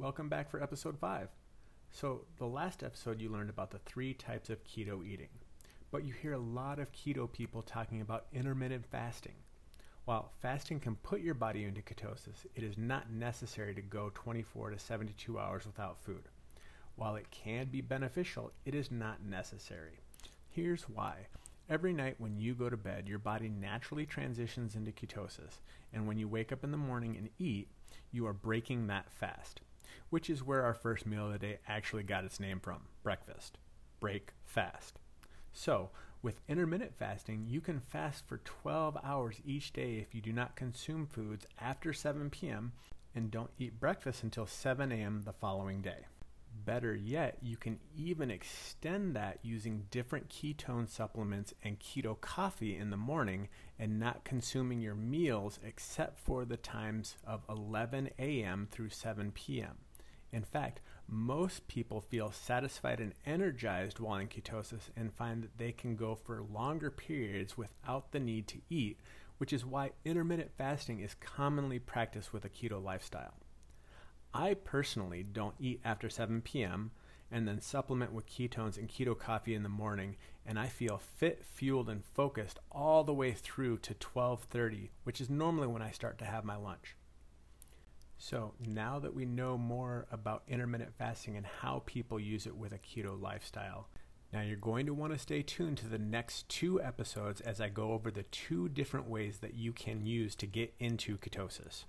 Welcome back for episode 5. So, the last episode you learned about the three types of keto eating, but you hear a lot of keto people talking about intermittent fasting. While fasting can put your body into ketosis, it is not necessary to go 24 to 72 hours without food. While it can be beneficial, it is not necessary. Here's why. Every night when you go to bed, your body naturally transitions into ketosis, and when you wake up in the morning and eat, you are breaking that fast, which is where our first meal of the day actually got its name from breakfast. Break fast. So, with intermittent fasting, you can fast for 12 hours each day if you do not consume foods after 7 p.m. and don't eat breakfast until 7 a.m. the following day. Better yet, you can even extend that using different ketone supplements and keto coffee in the morning and not consuming your meals except for the times of 11 a.m. through 7 p.m. In fact, most people feel satisfied and energized while in ketosis and find that they can go for longer periods without the need to eat, which is why intermittent fasting is commonly practiced with a keto lifestyle. I personally don't eat after 7 p.m. and then supplement with ketones and keto coffee in the morning and I feel fit, fueled and focused all the way through to 12:30, which is normally when I start to have my lunch. So, now that we know more about intermittent fasting and how people use it with a keto lifestyle, now you're going to want to stay tuned to the next two episodes as I go over the two different ways that you can use to get into ketosis.